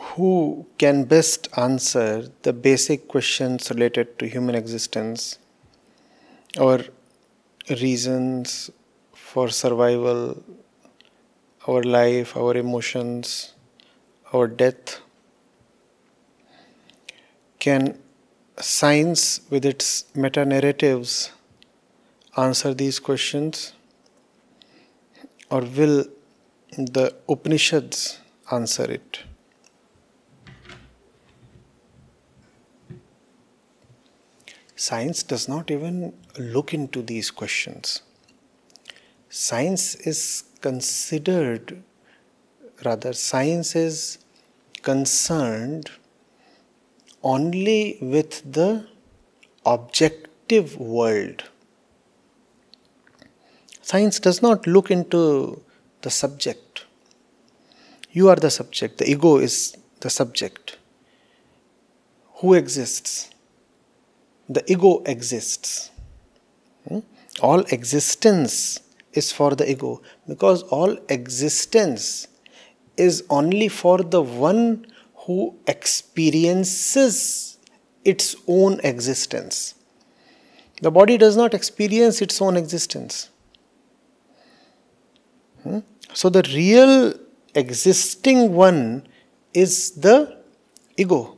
who can best answer the basic questions related to human existence, our reasons for survival, our life, our emotions, our death? Can science, with its meta narratives, answer these questions? Or will the Upanishads answer it? Science does not even look into these questions. Science is considered, rather, science is concerned only with the objective world. Science does not look into the subject. You are the subject, the ego is the subject. Who exists? The ego exists. Hmm? All existence is for the ego because all existence is only for the one who experiences its own existence. The body does not experience its own existence. Hmm? So, the real existing one is the ego.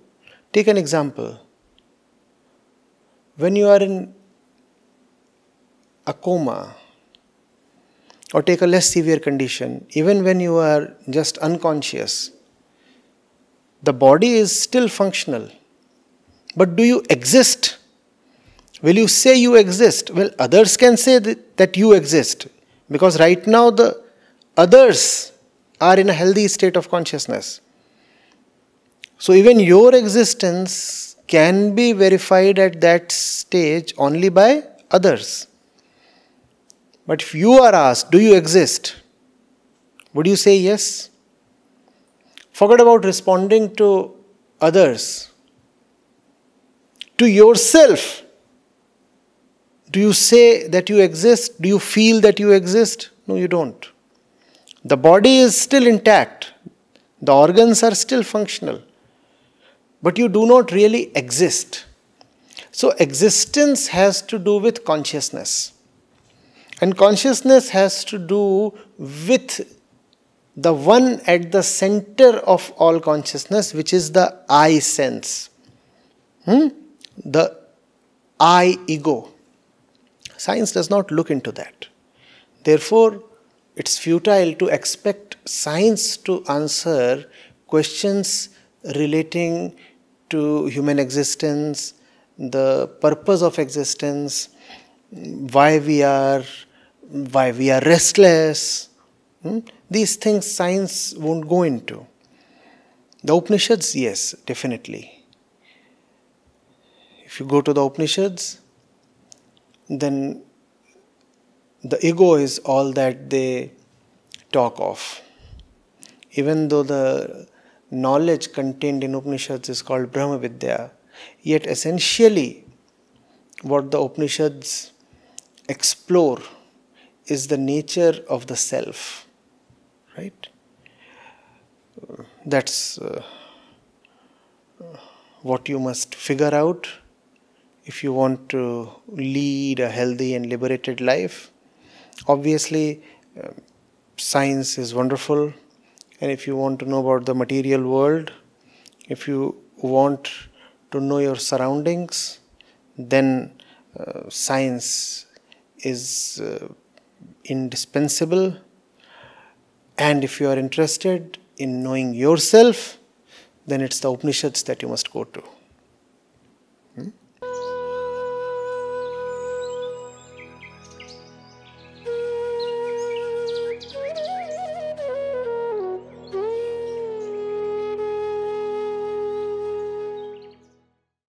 Take an example. When you are in a coma, or take a less severe condition, even when you are just unconscious, the body is still functional. But do you exist? Will you say you exist? Well, others can say that, you exist because right now the others are in a healthy state of consciousness. So, even your existence can be verified at that stage only by others. But if you are asked, Do you exist? Would you say yes? Forget about responding to others. To yourself. Do you say that you exist? Do you feel that you exist? No, you don't. The body is still intact, the organs are still functional, but you do not really exist. So, existence has to do with consciousness. And consciousness has to do with the one at the center of all consciousness, which is the I sense. Hmm? The I ego. Science does not look into that. Therefore, it's futile to expect science to answer questions relating to human existence, the purpose of existence, why we are why we are restless. Hmm? These things science won't go into. The Upanishads, yes, definitely. If you go to the Upanishads, then the ego is all that they talk of. Even though the knowledge contained in Upanishads is called Brahma Vidya, yet essentially what the Upanishads explore is the nature of the self, right? That's uh, what you must figure out if you want to lead a healthy and liberated life. Obviously, uh, science is wonderful, and if you want to know about the material world, if you want to know your surroundings, then uh, science is uh, indispensable. And if you are interested in knowing yourself, then it's the Upanishads that you must go to.